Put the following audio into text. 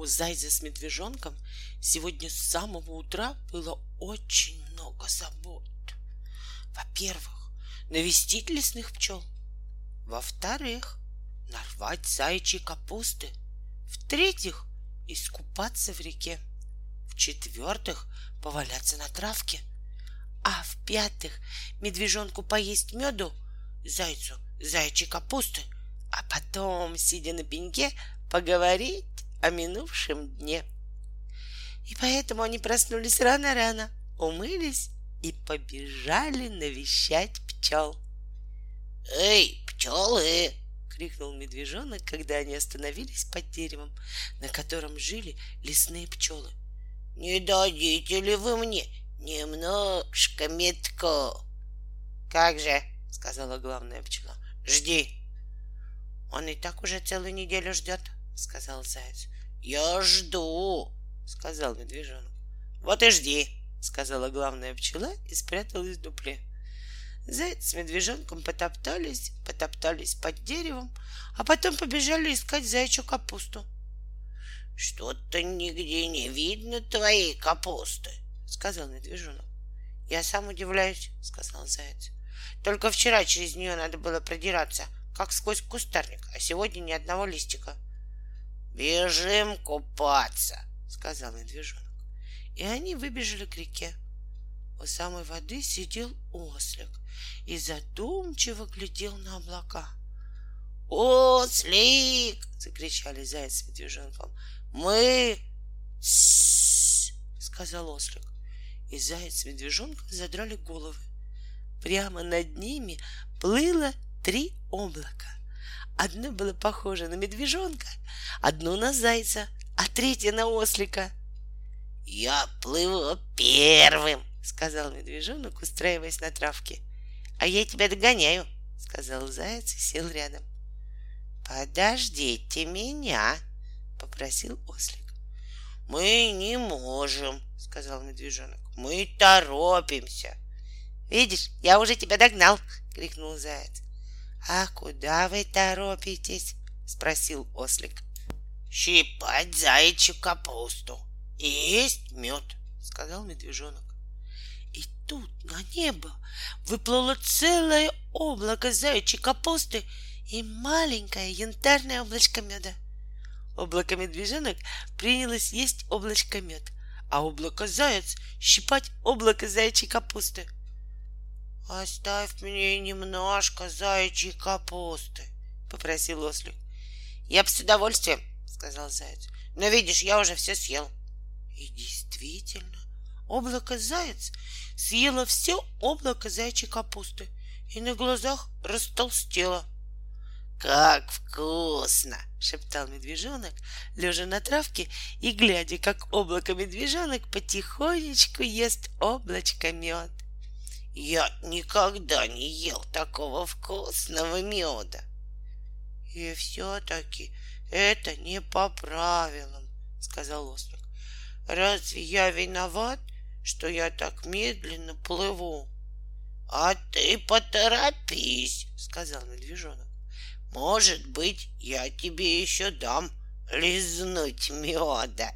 У зайца с медвежонком сегодня с самого утра было очень много забот. Во-первых, навестить лесных пчел. Во-вторых, нарвать заячьей капусты. В-третьих, искупаться в реке. В-четвертых, поваляться на травке. А в-пятых, медвежонку поесть меду, зайцу заячьей капусты, а потом, сидя на пеньке, поговорить о минувшем дне. И поэтому они проснулись рано-рано, умылись и побежали навещать пчел. «Эй, пчелы!» — крикнул медвежонок, когда они остановились под деревом, на котором жили лесные пчелы. «Не дадите ли вы мне немножко метко?» «Как же!» — сказала главная пчела. «Жди!» «Он и так уже целую неделю ждет», — сказал заяц. «Я жду», — сказал медвежонок. «Вот и жди», — сказала главная пчела и спряталась в дупле. Заяц с медвежонком потоптались, потоптались под деревом, а потом побежали искать заячью капусту. «Что-то нигде не видно твоей капусты», — сказал медвежонок. «Я сам удивляюсь», — сказал заяц. «Только вчера через нее надо было продираться, как сквозь кустарник, а сегодня ни одного листика». «Бежим купаться», — сказал медвежонок. И они выбежали к реке. У самой воды сидел ослик и задумчиво глядел на облака. «Ослик!» — закричали заяц с медвежонком. «Мы...» «Тссс!» — сказал ослик. И заяц с медвежонком задрали головы. Прямо над ними плыло три облака. Одно было похоже на медвежонка, одно на зайца, а третье на ослика. «Я плыву первым!» — сказал медвежонок, устраиваясь на травке. «А я тебя догоняю!» — сказал заяц и сел рядом. «Подождите меня!» — попросил ослик. «Мы не можем!» — сказал медвежонок. «Мы торопимся!» «Видишь, я уже тебя догнал!» — крикнул заяц. «А куда вы торопитесь?» — спросил ослик. «Щипать заячью капусту и есть мед», — сказал медвежонок. И тут на небо выплыло целое облако заячьей капусты и маленькое янтарное облачко меда. Облако медвежонок принялось есть облачко мед, а облако заяц щипать облако заячьей капусты — «Оставь мне немножко заячьей капусты», — попросил ослик. «Я бы с удовольствием», — сказал заяц. «Но видишь, я уже все съел». И действительно, облако заяц съело все облако заячьей капусты и на глазах растолстело. «Как вкусно!» — шептал медвежонок, лежа на травке и глядя, как облако медвежонок потихонечку ест облачко мед. Я никогда не ел такого вкусного меда. И все-таки это не по правилам, сказал ослик. Разве я виноват, что я так медленно плыву? А ты поторопись, сказал медвежонок. Может быть, я тебе еще дам лизнуть меда.